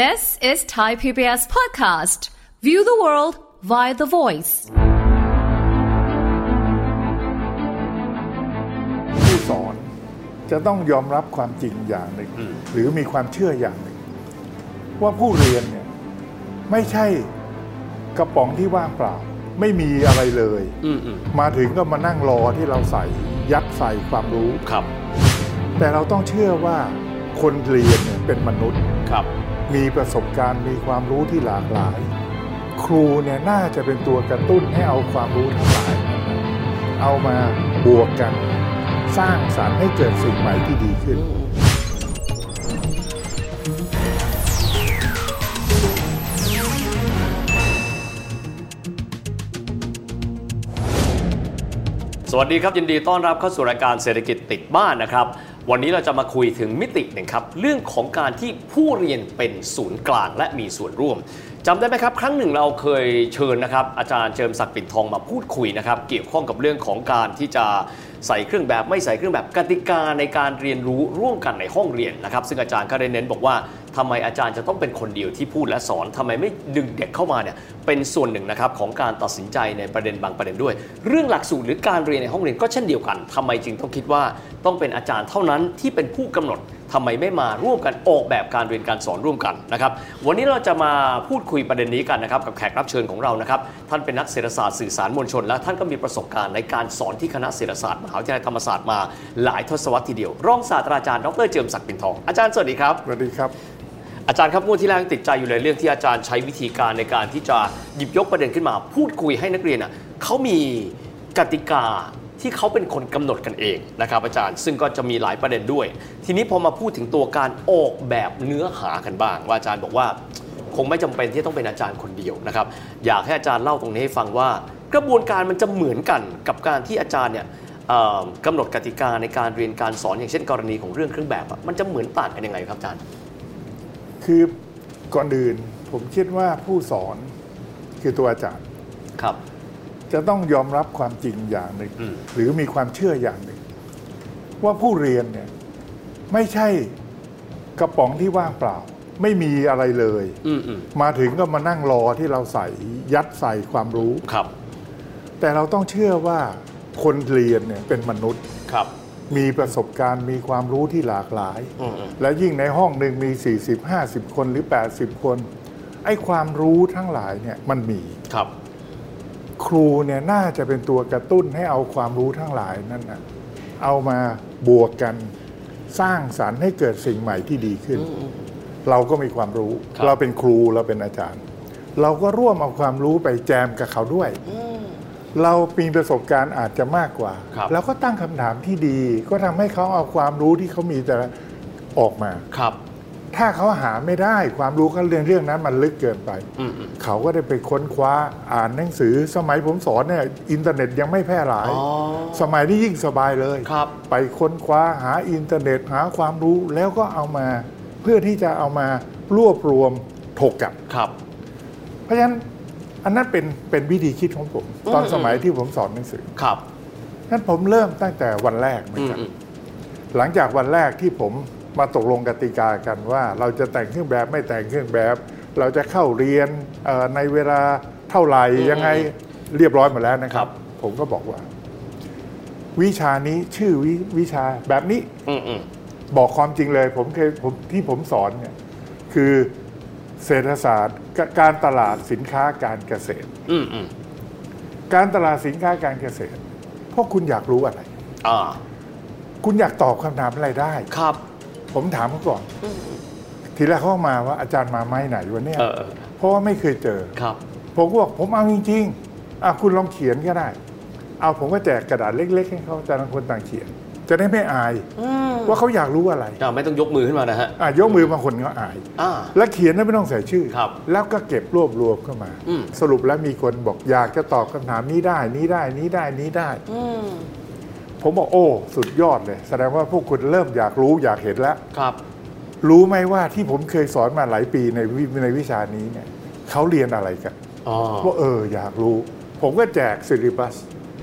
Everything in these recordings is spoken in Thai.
This is Thai PBS podcast. View the world via the voice. ผู้สอนจะต้องยอมรับความจริงอย่างหนึ่ง หรือมีความเชื่ออย่างหนึ่ง ว่าผู้เรียนเนี่ยไม่ใช่กระป๋องที่ว่างเปล่า ไม่มีอะไรเลยอืมอืมมาถึงก็มานั่งรอที่เราใส่ยัดใส่ความรู้ครับ แต่เราต้องเชื่อว่าคนเรียนเนี่ยเป็นมนุษย์ครับ มีประสบการณ์มีความรู้ที่หลากหลาย ครูเนี่ยน่าจะเป็นตัวกระตุ้นให้เอาความรู้ทั้งหลาย เอามาบวกกัน สร้างสรรค์ให้เกิดสิ่งใหม่ที่ดีขึ้น สวัสดีครับยินดีต้อนรับเข้าสู่รายการเศรษฐกิจติดบ้านนะครับ วันนี้เราจะมาคุยถึงมิติหนึ่งครับเรื่องของการที่ผู้เรียนเป็นศูนย์กลางและมีส่วนร่วมจำได้ไหมครับครั้งหนึ่งเราเคยเชิญนะครับอาจารย์เจิมศักดิ์ปิ่นทองมาพูดคุยนะครับเกี่ยวข้องกับเรื่องของการที่จะใส่เครื่องแบบไม่ใส่เครื่องแบบกติกาในการเรียนรู้ร่วมกันในห้องเรียนนะครับซึ่งอาจารย์ก็ได้เน้นบอกว่า ทำไมอาจารย์จะต้องเป็นคนเดียวที่พูดและสอนทำไมไม่ดึงเด็กเข้ามาเนี่ยเป็นส่วนหนึ่งนะครับของการตัดสินใจในประเด็นบางประเด็นด้วย เรื่องหลักสูตรหรือการเรียนในห้องเรียนก็เช่นเดียวกันทำไมจึงต้องคิดว่าต้องเป็นอาจารย์เท่านั้นที่เป็นผู้กำหนดทำไมไม่มาร่วมกันออกแบบการเรียนการสอนร่วมกันนะครับวันนี้เราจะมาพูดคุยประเด็นนี้กันนะครับกับแขกรับเชิญของเรานะครับท่านเป็นนักเศรษฐศาสตร์สื่อสารมวลชน และท่านก็มีประสบการณ์ในการสอนที่คณะเศรษฐศาสตร์มหาวิทยาลัยธรรมศาสตร์มาหลายทศวรรษทีเดียว รองศาสตราจารย์ดรเจิมศักดิ์ปิ่นทองอาจารย์สวัสดีครับสวัสดีครับ อาจารย์ครับงวดที่แล้วยังติดใจอยู่เลยเรื่องที่อาจารย์ใช้วิธีการในการที่จะหยิบยกประเด็นขึ้นมา พูดคุยให้นักเรียนอะเขามีกติกาที่เขาเป็นคนกำหนดกันเองนะครับอาจารย์ซึ่งก็จะมีหลายประเด็นด้วย ทีนี้พอมาพูดถึงตัวการออกแบบเนื้อหากันบ้าง ว่าอาจารย์บอกว่า คงไม่จำเป็นที่ต้องเป็นอาจารย์คนเดียวนะครับอยากให้อาจารย์เล่าตรงนี้ให้ฟังว่า กระบวนการมันจะเหมือนกันกับการที่อาจารย์เนี่ยเอ่อกำหนดกติกาในการเรียนการสอนอย่างเช่น กรณีของเรื่องเครื่องแบบอะมันจะเหมือนต่างกันยังไงครับอาจารย์ คือก่อนอื่นผมคิดว่าผู้สอนคือตัวอาจารย์ครับ จะต้องยอมรับความจริงอย่างหนึ่งอืมหรือมีความเชื่ออย่างหนึ่ง ว่าผู้เรียนเนี่ยไม่ใช่กระป๋องที่ว่างเปล่า ไม่มีอะไรเลยอืมอืมมาถึงก็มานั่งรอที่เราใส่ยัดใส่ความรู้ครับ แต่เราต้องเชื่อว่าคนเรียนเนี่ยเป็นมนุษย์ครับ มีประสบการณ์มีความรู้ที่หลากหลายอืมอืมและยิ่งในห้องหนึ่งมี 40 50 คนหรือ 80 คน ไอ้ความรู้ทั้งหลายเนี่ยมันมีครับ ครูเนี่ยน่าจะเป็นตัวกระตุ้นให้เอาความรู้ทั้งหลายนั่นนะเอามาบวกกันสร้างสรรค์ให้เกิดสิ่งใหม่ที่ดีขึ้น เราก็มีความรู้ครับเราเป็นครูเราเป็นอาจารย์ เราก็ร่วมเอาความรู้ไปแจมกับเขาด้วย เรามีประสบการณ์อาจจะมากกว่าครับแล้วก็ตั้งคำถามที่ดี ก็ทำให้เขาเอาความรู้ที่เขามีแต่ละออกมาครับ ถ้าเขาหาไม่ได้ความรู้เขาเรียนเรื่องนั้นมันลึกเกินไปอืมอืมเขาก็ได้ไปค้นคว้าอ่านหนังสือ สมัยผมสอนเนี่ยอินเทอร์เน็ตยังไม่แพร่หลายอ๋อสมัยนี้ยิ่งสบายเลยครับไปค้นคว้าหาอินเทอร์เน็ตหาความรู้แล้วก็เอามา เพื่อที่จะเอามารวบรวมถกกันครับ เพราะฉะนั้น อันนั้นเป็นเป็นวิธีคิดของผม ตอนอืมสมัยที่ผมสอนหนังสือครับนั้นผมเริ่มตั้งแต่วันแรกเหมืออืนมกันอืมหลังจากวันแรกที่ผมมาตกลงกติกากันว่า เราจะแต่งเครื่องแบบไม่แต่งเครื่องแบบ เราจะเข้าเรียนเอ่อในเวลาเท่าไหร่ยังไงเรียบร้อยหมดแล้วนะคครัรับบผมก็บอกว่า วิชานี้ชื่อวิวิชาแบบนี้อืมอืมบอกความจริงเลย ผมเคยผมที่ผมสอนเนี่ย คือ เศรษฐศาสตร์กการตลาดสินค้าการเกษตร อืมอืมการตลาดสินค้าการเกษตรเพราะคุณอยากรู้อะไร อ่าคุณอยากตอบคำถามอะไรได้ ครับ ผมถามเขาก่อนทีแรกเขามาว่าอาจารย์มาไม้ไหนวันนี้เออเออเพราะว่าไม่เคยเจอ ครับผมก็บอกผมเอาจริงๆอะคุณลองเขียนก็ได้ เอาผมก็แจกกระดาษเล็ก ๆ ให้เขาแต่ละคนต่างเขียน จะได้ไม่อายว่าเขาอยากรู้อะไรอ่าไม่ต้องยกมือขึ้นมานะฮะอะยกมือบางคนก็อายอ่าแล้วเขียนแล้วไม่ต้องใส่ชื่อครับแล้วก็เก็บรวบรวมเข้ามาอืมสรุปแล้วมีคนบอกอยากจะตอบคำถามนี้ได้ นี้ได้นี้ได้นี้ได้ผมบอกโอ้สุดยอดเลย แสดงว่าพวกคุณเริ่มอยากรู้อยากเห็นแล้วครับ รู้ไหมว่าที่ผมเคยสอนมาหลายปีในวิในวิชานี้เนี่ยเขาเรียนอะไรกันอ๋อว่าเอออยากรู้ ผมก็แจกซิลิบัส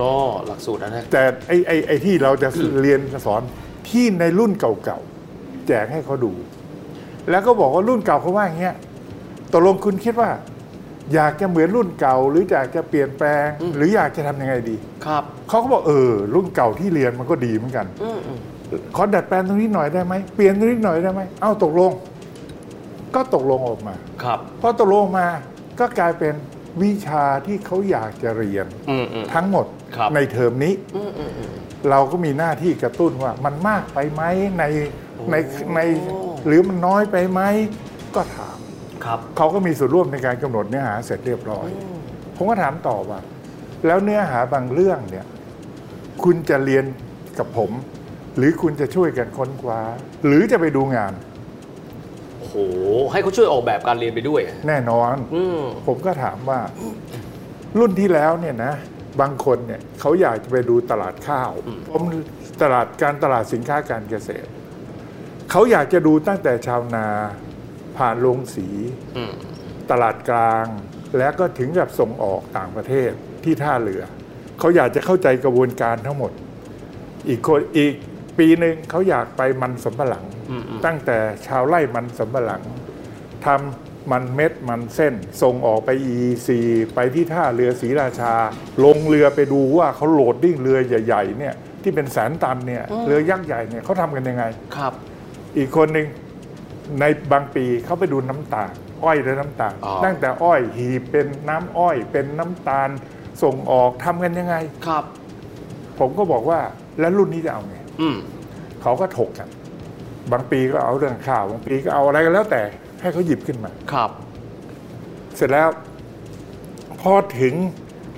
อ๋อหลักสูตรนะฮะแต่ไอ้ไอ้ไอ้ที่เราจะเรียนสอนที่ในรุ่นเก่าๆแจกให้เขาดู แล้วก็บอกว่ารุ่นเก่าเขาว่าอย่างเงี้ยตกลงคุณคิดว่า อยากจะเหมือนรุ่นเก่า หรืออยากจะเปลี่ยนแปลง หรืออยากจะทำยังไงดี ครับเขาก็บอกเออ รุ่นเก่าที่เรียนมันก็ดีเหมือนกันอืมอืมขอดัดแปลงตรงนี้หน่อยได้ไหมเปลี่ยนตรงนี้หน่อยได้ไหมเอ้าตกลง ก็ตกลงออกมา ครับพอตกลงมาก็กลายเป็น วิชาที่เขาอยากจะเรียนอืมอืมทั้งหมดครับในเทอมนี้อืมอืมอืมเราก็มีหน้าที่กระตุ้นว่ามันมากไปไหมในในในโอ้หรือมันน้อยไปไหมก็ถามครับเขาก็มีส่วนร่วมในการกำหนดเนื้อหาเสร็จเรียบร้อย ผมก็ถามต่อว่า แล้วเนื้อหาบางเรื่องเนี่ย คุณจะเรียนกับผม หรือคุณจะช่วยกันค้นคว้า หรือจะไปดูงาน โอ้โห ให้เขาช่วยออกแบบการเรียนไปด้วย แน่นอนอืมผมก็ถามว่า รุ่นที่แล้วเนี่ยนะ บางคนเนี่ยเขาอยากจะไปดูตลาดข้าวผมตลาดการตลาดสินค้าการเกษตร เขาอยากจะดูตั้งแต่ชาวนาผ่านโรงสีอืมตลาดกลาง แล้วก็ถึงกับส่งออกต่างประเทศที่ท่าเรือ เขาอยากจะเข้าใจกระบวนการทั้งหมด อีกคนอีก ปีหนึ่งเขาอยากไปมันสำปะหลังอืมอืมตั้งแต่ชาวไร่มันสำปะหลังทำมันเม็ดมันเส้น ส่งออกไป EEC ไปที่ท่าเรือศรีราชา ลงเรือไปดูว่าเขาโหลดดิ้งเรือใหญ่ๆเนี่ยที่เป็นแสนตันเนี่ยเรือยักษ์ใหญ่เนี่ยเขาทำกันยังไงครับ อีกคนหนึ่งในบางปีเขาไปดูน้ำตาลอ้อยและน้ำตาลอ๋อตั้งแต่อ้อยหีบเป็นน้ำอ้อย เป็นน้ำตาลส่งออกทำกันยังไงครับ ผมก็บอกว่าแล้วรุ่นนี้จะเอาไงอืม เขาก็ถกกัน บางปีก็เอาเรื่องข้าว บางปีก็เอาอะไรก็แล้วแต่ ให้เขาหยิบขึ้นมา ครับ เสร็จแล้วพอถึง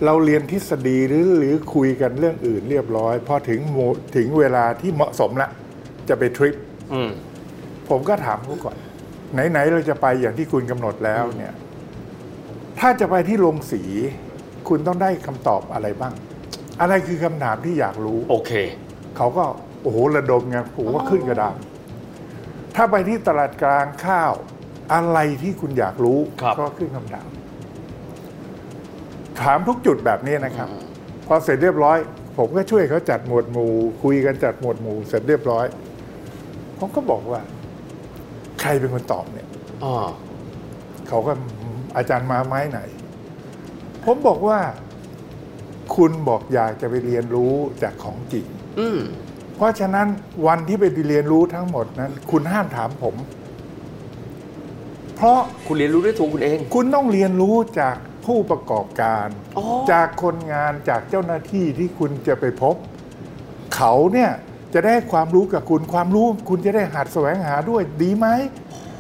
เราเรียนทฤษฎีหรือหรือคุยกันเรื่องอื่นเรียบร้อย พอถึงโมถึงเวลาที่เหมาะสมละจะไปทริปอืมผมก็ถามเขาก่อน ไหน ๆ เราจะไปอย่างที่คุณกำหนดแล้วเนี่ย ถ้าจะไปที่โรงสี คุณต้องได้คำตอบอะไรบ้าง อะไรคือคำถามที่อยากรู้ โอเค เขาก็ โอ้โหระดมไงผมว่าขึ้นกระดานถ้าไปที่ตลาดกลางข้าว อะไรที่คุณอยากรู้ครับก็ขึ้นคำถาม ถามทุกจุดแบบนี้นะครับ พอเสร็จเรียบร้อย ผมก็ช่วยเขาจัดหมวดหมู่ คุยกันจัดหมวดหมู่เสร็จเรียบร้อย ผมก็บอกว่า ใครเป็นคนตอบเนี่ยอ่าเขาก็อาจารย์มาไม้ไหน ผมบอกว่า คุณบอกอยากจะไปเรียนรู้จากของจริงอืม เพราะฉะนั้นวันที่ไปเรียนรู้ทั้งหมดนั้น คุณห้ามถามผม เพราะคุณเรียนรู้ด้วยตัวคุณเอง คุณต้องเรียนรู้จากผู้ประกอบการอ๋อจากคนงานจากเจ้าหน้าที่ที่คุณจะไปพบ เขาเนี่ยจะได้ความรู้กับคุณความรู้ คุณจะได้หัดแสวงหาด้วยดีไหม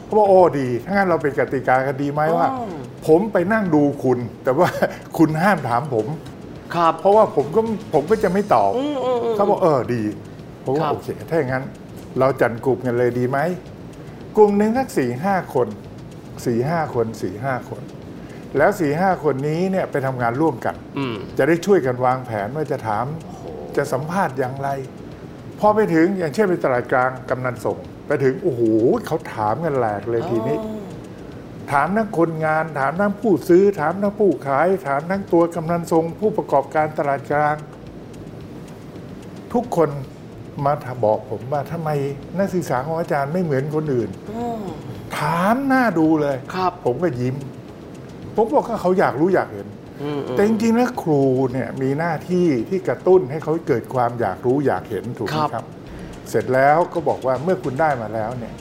เขาบอกโอ้ดีถ้างั้นเราเป็นกติกากันดีไหมว่าอ๋อผมไปนั่งดูคุณ แต่ว่าคุณห้ามถามผมครับเพราะว่าผมก็ผมก็จะไม่ตอบอืมอืมอืมเขาบอกเออดี ผมครัว่าบโอเค ถ้าอย่างนั้น เราจัดกลุ่มกันเลยดีไหม กลุ่มหนึ่งสักสี่ห้าคนสี่ห้าคนสี่ห้าคน แล้วสี่ห้าคนนี้เนี่ยไปทำงานร่วมกันอืมจะได้ช่วยกันวางแผนว่าจะถาม จะสัมภาษณ์อย่างไรพอไปถึงอย่างเช่นไปตลาดกลางกำนันส่ง ไปถึงโอ้โหเขาถามกันแหลกเลยทีนี้ ถามทั้งคนงาน ถามทั้งผู้ซื้อ ถามทั้งผู้ขาย ถามทั้งตัวกำนันทรงผู้ประกอบการตลาดกลาง ทุกคน มาบอกผมว่าทำไมนักศึกษาของอาจารย์ไม่เหมือนคนอื่น ถามหน้าดูเลยครับ ผมก็ยิ้ม ผมบอกว่าเขาอยากรู้อยากเห็นอืมอืมแต่จริงๆแล้วครูเนี่ยมีหน้าที่ที่กระตุ้นให้เขาเกิดความอยากรู้อยากเห็นถูกไหมครับครับ เสร็จแล้วก็บอกว่าเมื่อคุณได้มาแล้วเนี่ย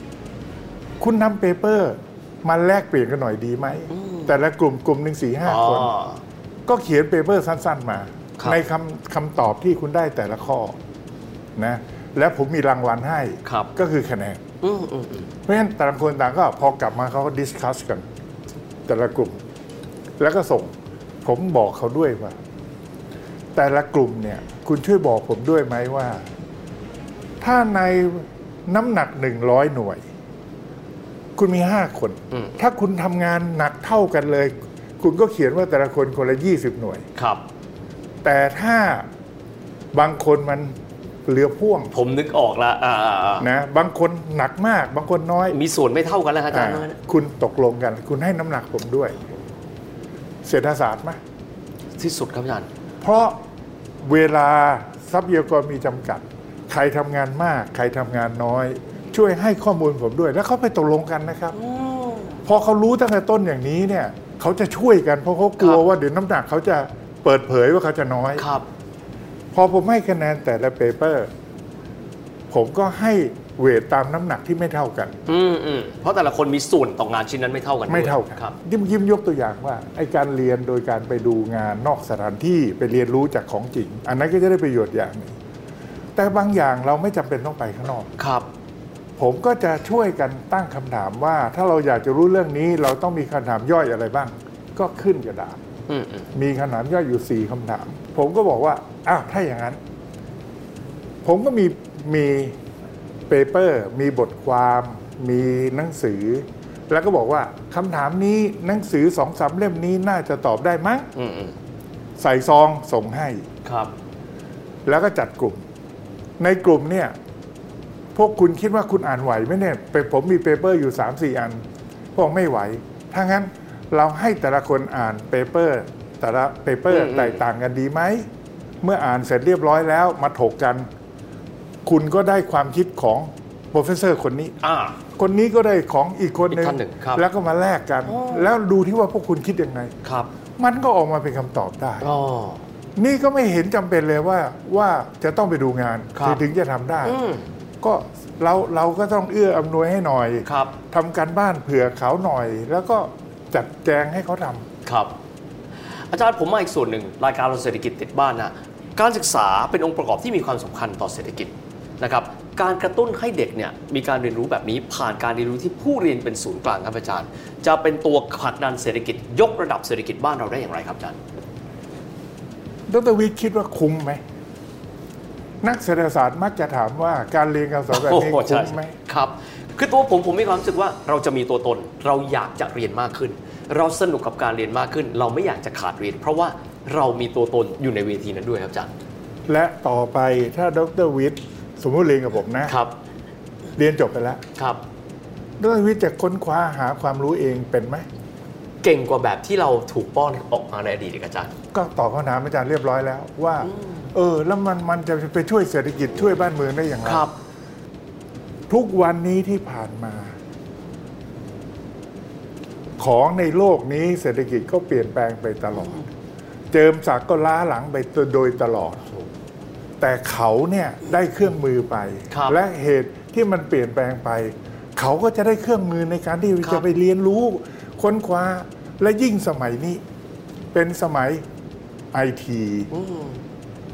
คุณนำ paper มาแลกเปลี่ยนกันหน่อยดีไหม แต่ละกลุ่มกลุ่มหนึ่งสี่ห้าอ๋อคน ก็เขียน paper สั้น ๆ มาครับในคำคำตอบที่คุณได้แต่ละข้อ นะและผมมีรางวัลให้ครับก็คือคะแนนอืมอืมอืมเพราะฉะนั้นแต่ละคนต่างก็พอกลับมาเขาก็ discuss กัน แต่ละกลุ่ม แล้วก็ส่งผมบอกเขาด้วยว่า แต่ละกลุ่มเนี่ย คุณช่วยบอกผมด้วยไหมว่า ถ้าในน้ำหนักหนึ่งร้อยหน่วย คุณมีห้าคนอืมถ้าคุณทำงานหนักเท่ากันเลย คุณก็เขียนว่าแต่ละคนคนละยี่สิบหน่วยครับ แต่ถ้าบางคนมัน เรือพ่วง ผมนึกออกละอ่าอ่าอ่านะบางคนหนักมาก บางคนน้อย มีส่วนไม่เท่ากันแล้วครับอาจารย์อ่าว่างั้นคุณตกลงกัน คุณให้น้ำหนักผมด้วย เศรษฐศาสตร์ไหมที่สุดครับอาจารย์ เพราะเวลาทรัพยากรมีจำกัด ใครทำงานมาก ใครทำงานน้อยชช่วยให้ข้อมูลผมด้วย แล้วเขาไปตกลงกันนะครับพอเขารู้ตั้งแต่ต้นอย่างนี้เนี่ยเขาจะช่วยกันเพราะเขากลัวครับว่าเดี๋ยวน้ำหนักเขาจะเปิดเผยว่าเขาจะน้อยครับพ อผมให้คะแนนแต่ละเปเปอร์ ผมก็ให้เวทตามน้ำหนักที่ไม่เท่ากัน อืมอืมเพราะแต่ละคนมีส่วนต่องานชิ้นนั้นไม่เท่ากันด้วยไม่เท่ากันครับที่เมื่อกี้ยกตัวอย่างว่าไอการเรียนโดยการไปดูงานนอกสถานที่ไปเรียนรู้จากของจริง อันนั้นก็จะได้ประโยชน์อย่างหนึ่งแต่บางอย่างเราไม่จำเป็นต้องไปข้างนอก ครับ ผมก็จะช่วยกันตั้งคำถามว่า ถ้าเราอยากจะรู้เรื่องนี้เราต้องมีคำถามย่อยอะไรบ้าง ก็ขึ้นกระดาษ อืมอืมมีคำถามย่อยอยู่สี่คำถาม ผมก็บอกว่า อ้าวถ้าอย่างนั้น ผมก็มีมี paper มีบทความมีหนังสือ แล้วก็บอกว่าคำถามนี้หนังสือสองสามเล่มนี้น่าจะตอบได้มั้งอืมอืมใส่ซองส่งให้ครับ แล้วก็จัดกลุ่ม ในกลุ่มเนี่ย พวกคุณคิดว่าคุณอ่านไหวไหมเนี่ยเป็นผมมี paper อยู่3 4อัน พวกไม่ไหว ถ้างั้นเราให้แต่ละคนอ่าน paper แต่ละ paper อืมอืมแตกต่างกันดีไหม เมื่ออ่านเสร็จเรียบร้อยแล้วมาถกกัน คุณก็ได้ความคิดของ professor คนนี้ อ่า คนนี้ก็ได้ของอีกคนหนึ่งอีกท่านหนึ่งครับ แล้วก็มาแลกกัน แล้วดูที่ว่าพวกคุณคิดยังไง ครับมันก็ออกมาเป็นคำตอบได้ อ๋อ นี่ก็ไม่เห็นจำเป็นเลยว่าว่าจะต้องไปดูงานครับ ถึงจะทำได้ อืม ก็เราเราก็ต้องเอื้ออำนวยให้หน่อยครับ ทำการบ้านเผื่อเขาหน่อย แล้วก็จัดแจงให้เขาทำ ครับ อาจารย์ผมมาอีกส่วนหนึ่งรายการเราเศรษฐกิจติดบ้านนะ การศึกษาเป็นองค์ประกอบที่มีความสำคัญต่อเศรษฐกิจนะครับการกระตุ้นให้เด็กเนี่ยมีการเรียนรู้แบบนี้ผ่านการเรียนรู้ที่ผู้เรียนเป็นศูนย์กลางครับอาจารย์ จะเป็นตัวผลักดันเศรษฐกิจ ยกระดับเศรษฐกิจบ้านเราได้อย่างไรครับอาจารย์ดรวิทย์คิดว่าคุ้มไหมนักเศรษฐศาสตร์มักจะถามว่าการเรียนการสอนแบบนี้โอ้ใช่คุ้มไหมครับคือตัวผมผมมีความรู้สึกว่าเราจะมีตัวตน เราอยากจะเรียนมากขึ้น เราสนุกกับการเรียนมากขึ้น เราไม่อยากจะขาดเรียน เพราะว่า เรามีตัวตนอยู่ในเวทีนั้นด้วยครับอาจารย์ และต่อไปถ้าดรวิทย์สมมติเรียนกับผมนะครับ เรียนจบไปแล้วครับดรวิทย์จะค้นคว้าหาความรู้เองเป็นไหมเก่งกว่าแบบที่เราถูกป้อนออกมาในอดีตอีกอาจารย์ ก็ตอบคำถามอาจารย์เรียบร้อยแล้วว่า เออ แล้วมันมันจะไปช่วยเศรษฐกิจช่วยบ้านเมืองได้อย่างไรครับ ทุกวันนี้ที่ผ่านมา ของในโลกนี้เศรษฐกิจก็เปลี่ยนแปลงไปตลอด เจิมศักดิ์ก็ล้าหลังไปโดยตลอด แต่เขาเนี่ยได้เครื่องมือไปครับและเหตุที่มันเปลี่ยนแปลงไป เขาก็จะได้เครื่องมือในการที่ครับจะไปเรียนรู้ ค้นคว้าและยิ่งสมัยนี้ เป็นสมัยไอทีอืม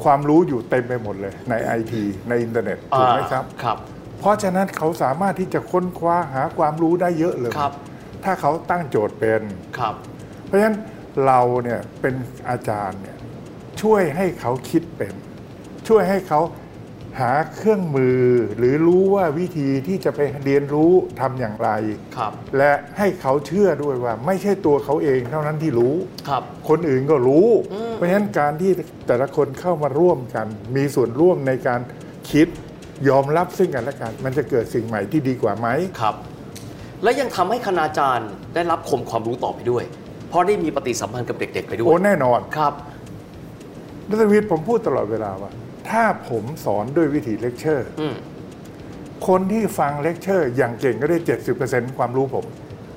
ความรู้อยู่เต็มไปหมดเลย ในไอทีในอินเทอร์เน็ตถูกไหมครับครับ เพราะฉะนั้นเขาสามารถที่จะค้นคว้าหาความรู้ได้เยอะเลยครับ ถ้าเขาตั้งโจทย์เป็นครับ เพราะฉะนั้น เราเนี่ยเป็นอาจารย์เนี่ยช่วยให้เขาคิดเป็น ช่วยให้เขาหาเครื่องมือหรือรู้ว่าวิธีที่จะไปเรียนรู้ทำอย่างไรครับ และให้เขาเชื่อด้วยว่า ไม่ใช่ตัวเขาเองเท่านั้นที่รู้ครับ คนอื่นก็รู้ เพราะฉะนั้นการที่แต่ละคนเข้ามาร่วมกัน มีส่วนร่วมในการคิดยอมรับซึ่งกันและกัน มันจะเกิดสิ่งใหม่ที่ดีกว่าไหมครับ และยังทำให้คณาจารย์ได้รับคมความรู้ต่อไปด้วย เพราะได้มีปฏิสัมพันธ์กับเด็ก ๆ ไปด้วโอ้ยแน่นอนครับดรวิทย์ผมพูดตลอดเวลาว่า ถ้าผมสอนด้วยวิธีเลคเชอร์อืมคนที่ฟังเลคเชอร์ อย่างเก่งก็ได้ 70%ความรู้ผม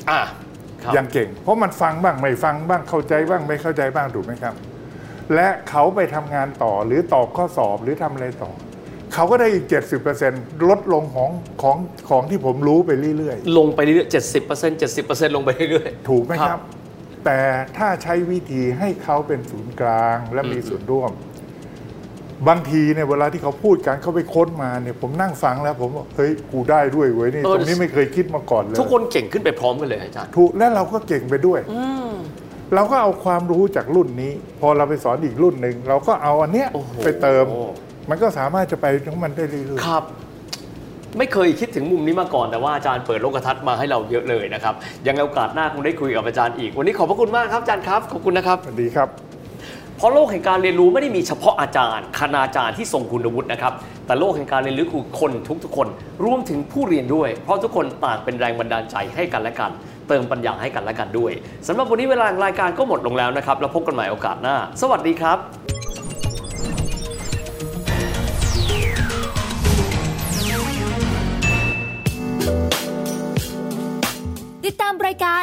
อ่าครับอย่างเก่ง เพราะมันฟังบ้างไม่ฟังบ้างเข้าใจบ้างไม่เข้าใจบ้างถูกไหมครับ และเขาไปทำงานต่อหรือตอบข้อสอบหรือทำอะไรต่อ เขาก็ได้อีก 70%ลดลงของของของที่ผมรู้ไปเรื่อยลงไปเรื่อยๆเจ็ดสิบเปอร์เซ็นต์เจ็ดสิบเปอร์เซ็นต์ลงไปเรื่อยๆ ถูกไหมครับ แต่ถ้าใช้วิธีให้เขาเป็นศูนย์กลางและมีส่วนร่วม บางทีเนี่ยเวลาที่เขาพูดกันเขาไปค้นมาเนี่ยผมนั่งฟังแล้ว ผมบอกเฮ้ยกูได้ด้วยเว้ยนี่เออตรงนี้ไม่เคยคิดมาก่อนเลยทุกคนเก่งขึ้นไปพร้อมกันเลยอาจารย์ถูกและเราก็เก่งไปด้วยเราก็เอาความรู้จากรุ่นนี้ พอเราไปสอนอีกรุ่นหนึ่งเราก็เอาอันเนี้ยโอ้โหไปเติม มันก็สามารถจะไปของมันได้เรื่อยครับ ไม่เคยคิดถึงมุมนี้มาก่อนแต่ว่าอาจารย์เปิดโลกทัศน์มาให้เราเยอะเลยนะครับยังไงโอกาสหน้าคงได้คุยกับอาจารย์อีก วันนี้ขอบพระคุณมากครับอาจารย์ครับขอบคุณนะครับๆสวัสดีครับเพราะโลกแห่งการเรียนรู้ไม่ได้มีเฉพาะอาจารย์ คณาจารย์ที่ทรงคุณวุฒินะครับ แต่โลกแห่งการเรียนรู้คือคนทุกๆคน รวมถึงผู้เรียนด้วย เพราะทุกคนต่างเป็นแรงบันดาลใจให้กันและกัน เติมปัญญาให้กันและกันด้วยสำหรับวันนี้เวลารายการก็หมดลงแล้วนะครับ แล้วพบกันใหม่โอกาสหน้า สวัสดีครับ